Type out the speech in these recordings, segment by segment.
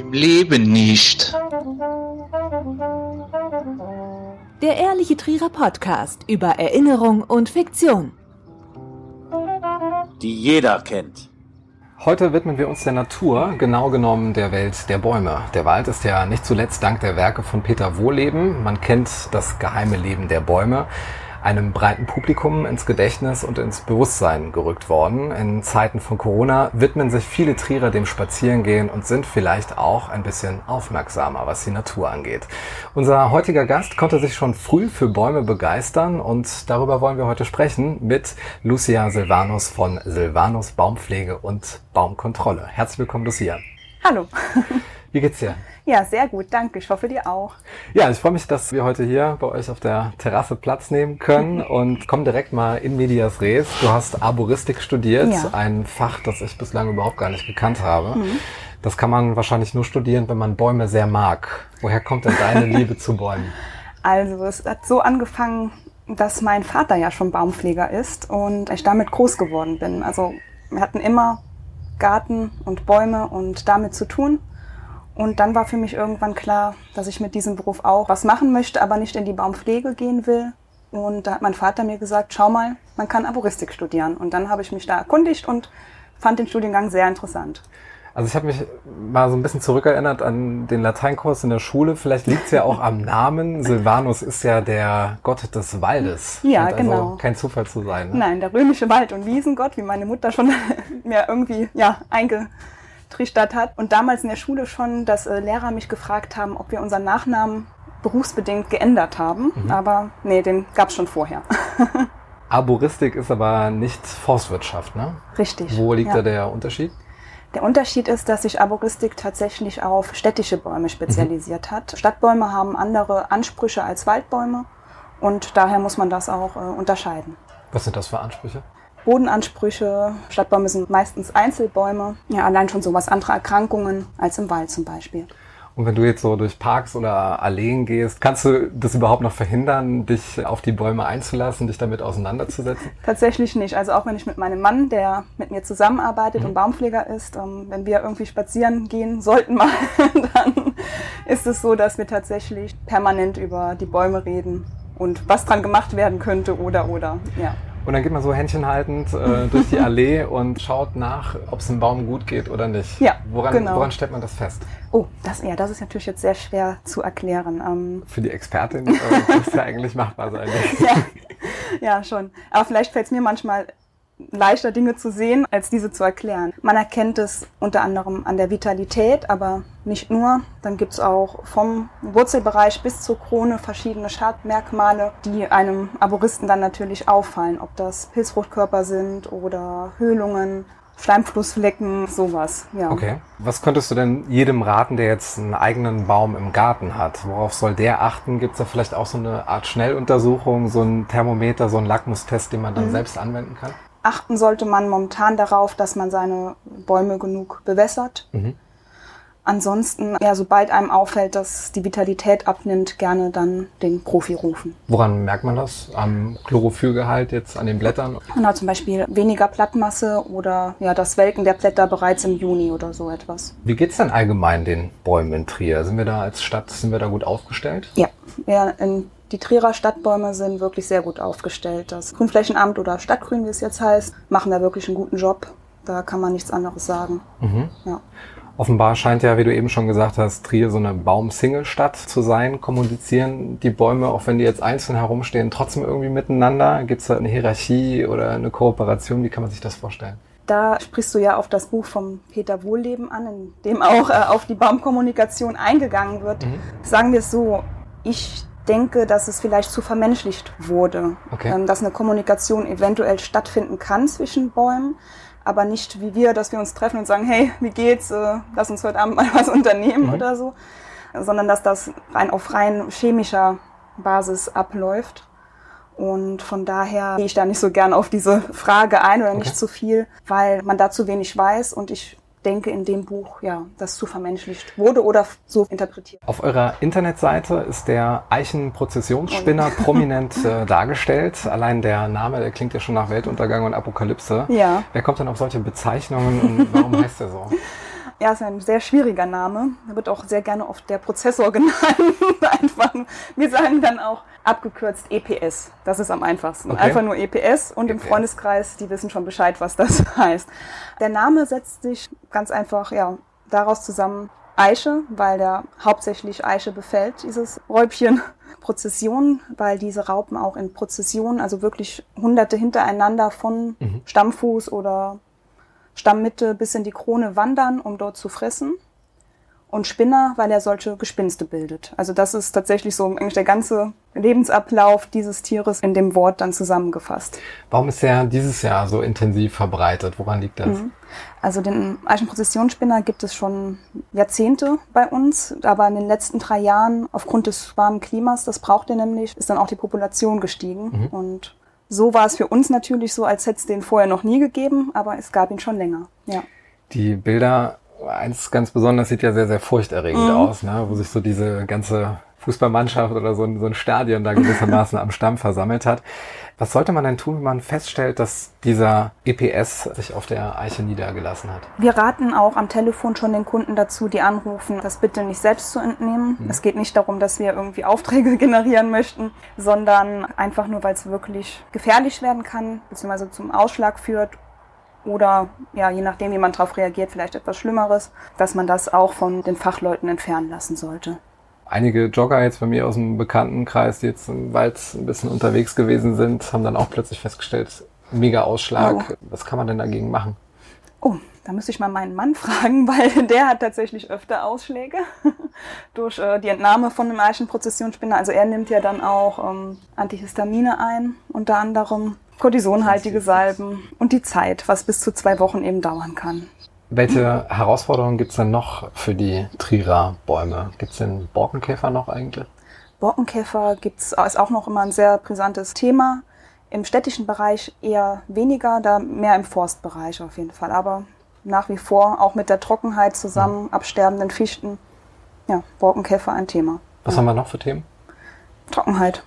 Im Leben nicht. Der Ehrliche Trierer Podcast über Erinnerung und Fiktion. Die jeder kennt. Heute widmen wir uns der Natur, genau genommen der Welt der Bäume. Der Wald ist ja nicht zuletzt dank der Werke von Peter Wohleben. Man kennt das geheime Leben der Bäume einem breiten Publikum ins Gedächtnis und ins Bewusstsein gerückt worden. In Zeiten von Corona widmen sich viele Trierer dem Spazierengehen und sind vielleicht auch ein bisschen aufmerksamer, was die Natur angeht. Unser heutiger Gast konnte sich schon früh für Bäume begeistern und darüber wollen wir heute sprechen mit Lucia Silvanus von Silvanus Baumpflege und Baumkontrolle. Herzlich willkommen, Lucia. Hallo. Wie geht's dir? Ja, sehr gut, danke. Ich hoffe dir auch. Ja, ich freue mich, dass wir heute hier bei euch auf der Terrasse Platz nehmen können und komm direkt mal in medias res. Du hast Arboristik studiert, ja. ein Fach, das ich bislang überhaupt gar nicht gekannt habe. Mhm. Das kann man wahrscheinlich nur studieren, wenn man Bäume sehr mag. Woher kommt denn deine Liebe zu Bäumen? Also, es hat so angefangen, dass mein Vater ja schon Baumpfleger ist und ich damit groß geworden bin. Also, wir hatten immer Garten und Bäume und damit zu tun. Und dann war für mich irgendwann klar, dass ich mit diesem Beruf auch was machen möchte, aber nicht in die Baumpflege gehen will. Und da hat mein Vater mir gesagt, schau mal, man kann Arboristik studieren. Und dann habe ich mich da erkundigt und fand den Studiengang sehr interessant. Also ich habe mich mal so ein bisschen zurückerinnert an den Lateinkurs in der Schule. Vielleicht liegt es ja auch am Namen. Silvanus ist ja der Gott des Waldes. Ja, also genau. Kein Zufall zu sein. Ne? Nein, der römische Wald- und Wiesengott, wie meine Mutter schon mir irgendwie ja, einge Tristadt hat. Und damals in der Schule schon, dass äh, Lehrer mich gefragt haben, ob wir unseren Nachnamen berufsbedingt geändert haben. Mhm. Aber nee, den gab es schon vorher. Arboristik ist aber nicht Forstwirtschaft, ne? Richtig. Wo liegt ja. da der Unterschied? Der Unterschied ist, dass sich Arboristik tatsächlich auf städtische Bäume spezialisiert mhm. hat. Stadtbäume haben andere Ansprüche als Waldbäume und daher muss man das auch äh, unterscheiden. Was sind das für Ansprüche? Bodenansprüche. Stadtbäume sind meistens Einzelbäume. Ja, allein schon so was andere Erkrankungen als im Wald zum Beispiel. Und wenn du jetzt so durch Parks oder Alleen gehst, kannst du das überhaupt noch verhindern, dich auf die Bäume einzulassen, dich damit auseinanderzusetzen? Tatsächlich nicht. Also auch wenn ich mit meinem Mann, der mit mir zusammenarbeitet mhm. und Baumpfleger ist, ähm, wenn wir irgendwie spazieren gehen sollten mal, dann ist es so, dass wir tatsächlich permanent über die Bäume reden und was dran gemacht werden könnte oder oder. Ja. Und dann geht man so händchenhaltend äh, durch die Allee und schaut nach, ob es dem Baum gut geht oder nicht. Ja, woran, genau. woran stellt man das fest? Oh, das, ja, das ist natürlich jetzt sehr schwer zu erklären. Ähm Für die Expertin äh, muss ja eigentlich machbar sein. ja, ja, schon. Aber vielleicht fällt es mir manchmal leichter Dinge zu sehen, als diese zu erklären. Man erkennt es unter anderem an der Vitalität, aber nicht nur. Dann gibt es auch vom Wurzelbereich bis zur Krone verschiedene Schadmerkmale, die einem Arboristen dann natürlich auffallen, ob das Pilzfruchtkörper sind oder Höhlungen, Schleimflussflecken, sowas. Ja. Okay. Was könntest du denn jedem raten, der jetzt einen eigenen Baum im Garten hat? Worauf soll der achten? Gibt es da vielleicht auch so eine Art Schnelluntersuchung, so ein Thermometer, so ein Lackmustest, den man dann mhm. selbst anwenden kann? Achten sollte man momentan darauf, dass man seine Bäume genug bewässert. Mhm. Ansonsten, ja, sobald einem auffällt, dass die Vitalität abnimmt, gerne dann den Profi rufen. Woran merkt man das? Am Chlorophyllgehalt jetzt an den Blättern? Genau, zum Beispiel weniger Blattmasse oder ja, das Welken der Blätter bereits im Juni oder so etwas. Wie geht's denn allgemein den Bäumen in Trier? Sind wir da als Stadt, sind wir da gut aufgestellt? Ja, ja in die Trierer Stadtbäume sind wirklich sehr gut aufgestellt. Das Grünflächenamt oder Stadtgrün, wie es jetzt heißt, machen da wirklich einen guten Job. Da kann man nichts anderes sagen. Mhm. Ja. Offenbar scheint ja, wie du eben schon gesagt hast, Trier so eine Baum-Single-Stadt zu sein. Kommunizieren die Bäume, auch wenn die jetzt einzeln herumstehen, trotzdem irgendwie miteinander? Gibt es da eine Hierarchie oder eine Kooperation? Wie kann man sich das vorstellen? Da sprichst du ja auf das Buch vom Peter Wohlleben an, in dem auch äh, auf die Baumkommunikation eingegangen wird. Mhm. Sagen wir es so, ich denke, dass es vielleicht zu vermenschlicht wurde. Okay. Ähm, dass eine Kommunikation eventuell stattfinden kann zwischen Bäumen, aber nicht wie wir, dass wir uns treffen und sagen, hey, wie geht's, äh, lass uns heute Abend mal was unternehmen mhm. oder so, sondern dass das rein auf rein chemischer Basis abläuft. Und von daher gehe ich da nicht so gern auf diese Frage ein oder okay. nicht zu viel, weil man da zu wenig weiß und ich denke, in dem Buch ja das zu vermenschlicht wurde oder so interpretiert. Auf eurer Internetseite ist der Eichenprozessionsspinner oh. prominent äh, dargestellt. Allein der Name, der klingt ja schon nach Weltuntergang und Apokalypse. Ja. Wer kommt denn auf solche Bezeichnungen und warum heißt er so? Ja, ist ein sehr schwieriger Name. Er wird auch sehr gerne oft der Prozessor genannt. Einfach. Wir sagen dann auch abgekürzt EPS. Das ist am einfachsten. Okay. Einfach nur EPS und im EPS. Freundeskreis, die wissen schon Bescheid, was das heißt. Der Name setzt sich ganz einfach ja, daraus zusammen Eiche, weil der hauptsächlich Eiche befällt, dieses Räubchen. Prozession, weil diese Raupen auch in Prozession, also wirklich hunderte hintereinander von Stammfuß oder Stammmitte bis in die Krone wandern, um dort zu fressen. Und Spinner, weil er solche Gespinste bildet. Also das ist tatsächlich so eigentlich der ganze Lebensablauf dieses Tieres in dem Wort dann zusammengefasst. Warum ist der dieses Jahr so intensiv verbreitet? Woran liegt das? Also den Eichenprozessionsspinner gibt es schon Jahrzehnte bei uns, aber in den letzten drei Jahren aufgrund des warmen Klimas, das braucht er nämlich, ist dann auch die Population gestiegen. Und so war es für uns natürlich so, als hätte es den vorher noch nie gegeben, aber es gab ihn schon länger. Ja. Die Bilder, eins ganz besonders, sieht ja sehr, sehr furchterregend Mhm. aus, ne? wo sich so diese ganze Fußballmannschaft oder so ein, so ein Stadion da gewissermaßen am Stamm versammelt hat. Was sollte man denn tun, wenn man feststellt, dass dieser EPS sich auf der Eiche niedergelassen hat? Wir raten auch am Telefon schon den Kunden dazu, die anrufen, das bitte nicht selbst zu entnehmen. Es geht nicht darum, dass wir irgendwie Aufträge generieren möchten, sondern einfach nur, weil es wirklich gefährlich werden kann, beziehungsweise zum Ausschlag führt oder ja, je nachdem, wie man darauf reagiert, vielleicht etwas Schlimmeres, dass man das auch von den Fachleuten entfernen lassen sollte. Einige Jogger jetzt bei mir aus dem Bekanntenkreis, die jetzt im Wald ein bisschen unterwegs gewesen sind, haben dann auch plötzlich festgestellt, mega Ausschlag. Oh. Was kann man denn dagegen machen? Oh, da müsste ich mal meinen Mann fragen, weil der hat tatsächlich öfter Ausschläge durch äh, die Entnahme von einem Eichenprozessionsspinner. Also er nimmt ja dann auch ähm, Antihistamine ein, unter anderem Cortisonhaltige Salben und die Zeit, was bis zu zwei Wochen eben dauern kann. Welche Herausforderungen gibt's denn noch für die Trira-Bäume? Gibt's den Borkenkäfer noch eigentlich? Borkenkäfer gibt's, ist auch noch immer ein sehr brisantes Thema. Im städtischen Bereich eher weniger, da mehr im Forstbereich auf jeden Fall. Aber nach wie vor auch mit der Trockenheit zusammen, absterbenden Fichten, ja, Borkenkäfer ein Thema. Was haben wir noch für Themen? Trockenheit.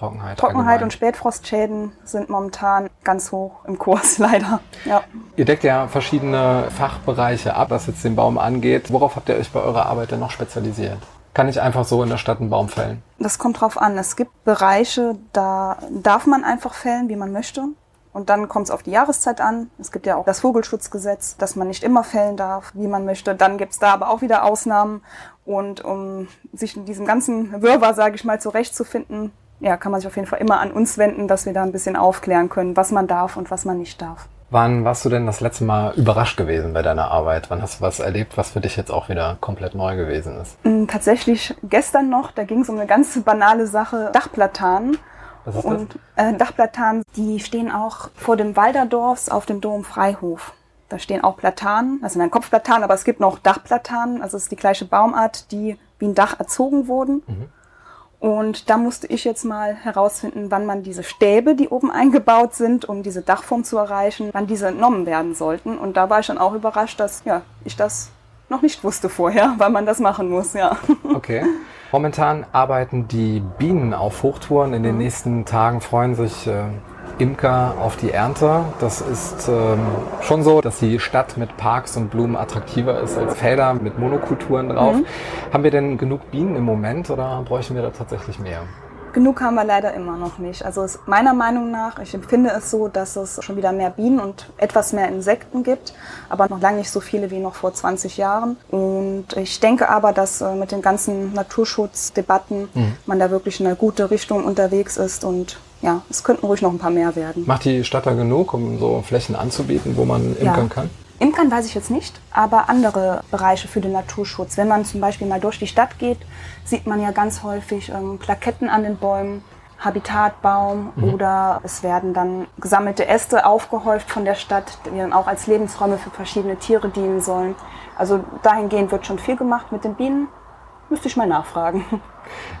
Trockenheit. Trockenheit und Spätfrostschäden sind momentan ganz hoch im Kurs, leider. Ja. Ihr deckt ja verschiedene Fachbereiche ab, was jetzt den Baum angeht. Worauf habt ihr euch bei eurer Arbeit denn noch spezialisiert? Kann ich einfach so in der Stadt einen Baum fällen? Das kommt drauf an. Es gibt Bereiche, da darf man einfach fällen, wie man möchte. Und dann kommt es auf die Jahreszeit an. Es gibt ja auch das Vogelschutzgesetz, dass man nicht immer fällen darf, wie man möchte. Dann gibt es da aber auch wieder Ausnahmen. Und um sich in diesem ganzen Wirrwarr, sage ich mal, zurechtzufinden, ja, kann man sich auf jeden Fall immer an uns wenden, dass wir da ein bisschen aufklären können, was man darf und was man nicht darf. Wann warst du denn das letzte Mal überrascht gewesen bei deiner Arbeit? Wann hast du was erlebt, was für dich jetzt auch wieder komplett neu gewesen ist? Mm, Tatsächlich gestern noch, da ging es um eine ganz banale Sache, Dachplatanen. Was ist Und äh, Dachplatanen, die stehen auch vor dem Walderdorfs auf dem Dom Freihof. Da stehen auch Platanen, das sind dann Kopfplatanen, aber es gibt noch Dachplatanen, also es ist die gleiche Baumart, die wie ein Dach erzogen wurden. Und da musste ich jetzt mal herausfinden, wann man diese Stäbe, die oben eingebaut sind, um diese Dachform zu erreichen, wann diese entnommen werden sollten. Und da war ich dann auch überrascht, dass ja, ich das noch nicht wusste vorher, weil man das machen muss, ja. Okay. Momentan arbeiten die Bienen auf Hochtouren. In den nächsten Tagen freuen sich äh, Imker auf die Ernte. Das ist ähm, schon so, dass die Stadt mit Parks und Blumen attraktiver ist als Felder mit Monokulturen drauf. Haben wir denn genug Bienen im Moment oder bräuchten wir da tatsächlich mehr? Genug haben wir leider immer noch nicht. Also es, meiner Meinung nach, ich empfinde es so, dass es schon wieder mehr Bienen und etwas mehr Insekten gibt, aber noch lange nicht so viele wie noch vor 20 Jahren. Und ich denke aber, dass äh, mit den ganzen Naturschutzdebatten man da wirklich in eine gute Richtung unterwegs ist und ja, es könnten ruhig noch ein paar mehr werden. Macht die Stadt da genug, um so Flächen anzubieten, wo man imkern kann? Imkern weiß ich jetzt nicht, aber andere Bereiche für den Naturschutz. Wenn man zum Beispiel mal durch die Stadt geht, sieht man ja ganz häufig ähm, Plaketten an den Bäumen, Habitatbaum oder es werden dann gesammelte Äste aufgehäuft von der Stadt, die dann auch als Lebensräume für verschiedene Tiere dienen sollen. Also dahingehend wird schon viel gemacht mit den Bienen. Müsste ich mal nachfragen.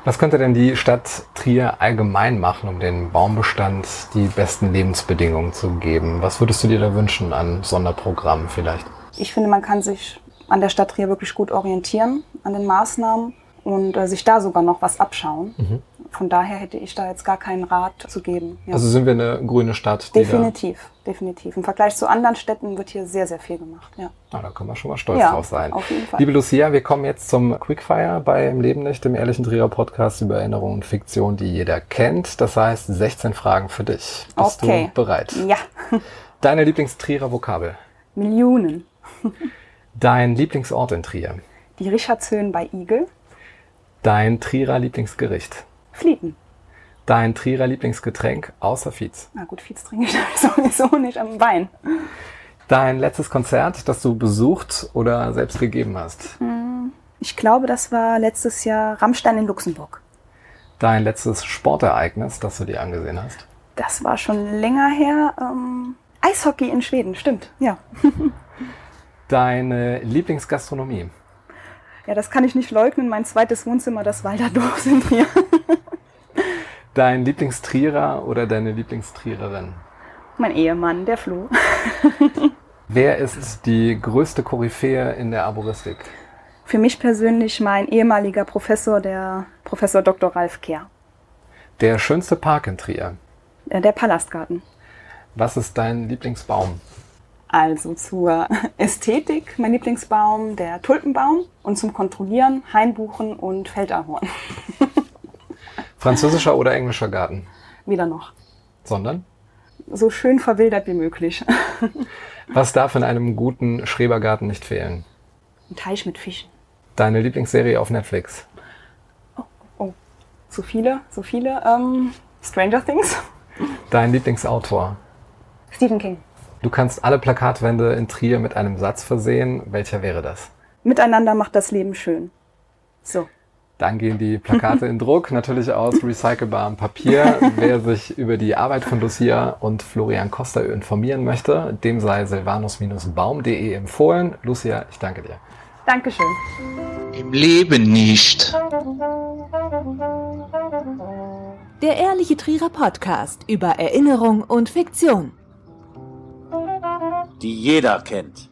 Was könnte denn die Stadt Trier allgemein machen, um den Baumbestand die besten Lebensbedingungen zu geben? Was würdest du dir da wünschen an Sonderprogrammen vielleicht? Ich finde, man kann sich an der Stadt Trier wirklich gut orientieren, an den Maßnahmen und äh, sich da sogar noch was abschauen. Von daher hätte ich da jetzt gar keinen Rat zu geben. Ja. Also sind wir eine grüne Stadt? definitiv, definitiv. Im Vergleich zu anderen Städten wird hier sehr, sehr viel gemacht. Ja. Ah, da können wir schon mal stolz ja, drauf sein. Auf jeden Fall. Liebe Lucia, wir kommen jetzt zum Quickfire beim Leben nicht, dem ehrlichen Trierer Podcast über Erinnerungen und Fiktion, die jeder kennt. Das heißt 16 Fragen für dich. Bist okay. du bereit? Ja. Deine Lieblingstrierer Vokabel? Millionen. Dein Lieblingsort in Trier? Die Richardshöhen bei Igel. Dein Trierer Lieblingsgericht? Flieten. Dein Trierer Lieblingsgetränk außer Fietz? Na gut, Fietz trinke ich sowieso nicht am Wein. Dein letztes Konzert, das du besucht oder selbst gegeben hast? Hm, ich glaube, das war letztes Jahr Rammstein in Luxemburg. Dein letztes Sportereignis, das du dir angesehen hast? Das war schon länger her. Ähm, Eishockey in Schweden, stimmt, ja. Deine Lieblingsgastronomie? Ja, das kann ich nicht leugnen. Mein zweites Wohnzimmer, das Walderdorf sind wir. Dein Lieblingstrierer oder deine Lieblingstriererin? Mein Ehemann, der Flo. Wer ist die größte Koryphäe in der Arboristik? Für mich persönlich mein ehemaliger Professor, der Professor Dr. Ralf Kehr. Der schönste Park in Trier? Äh, der Palastgarten. Was ist dein Lieblingsbaum? Also zur Ästhetik, mein Lieblingsbaum, der Tulpenbaum und zum Kontrollieren Hainbuchen und Feldahorn. Französischer oder englischer Garten? Weder noch. Sondern? So schön verwildert wie möglich. Was darf in einem guten Schrebergarten nicht fehlen? Ein Teich mit Fischen. Deine Lieblingsserie auf Netflix? Oh, oh. so viele, so viele. Ähm, Stranger Things. Dein Lieblingsautor? Stephen King. Du kannst alle Plakatwände in Trier mit einem Satz versehen. Welcher wäre das? Miteinander macht das Leben schön. So. Dann gehen die Plakate in Druck, natürlich aus recycelbarem Papier. Wer sich über die Arbeit von Lucia und Florian Costa informieren möchte, dem sei silvanus-baum.de empfohlen. Lucia, ich danke dir. Dankeschön. Im Leben nicht. Der Ehrliche Trierer Podcast über Erinnerung und Fiktion die jeder kennt.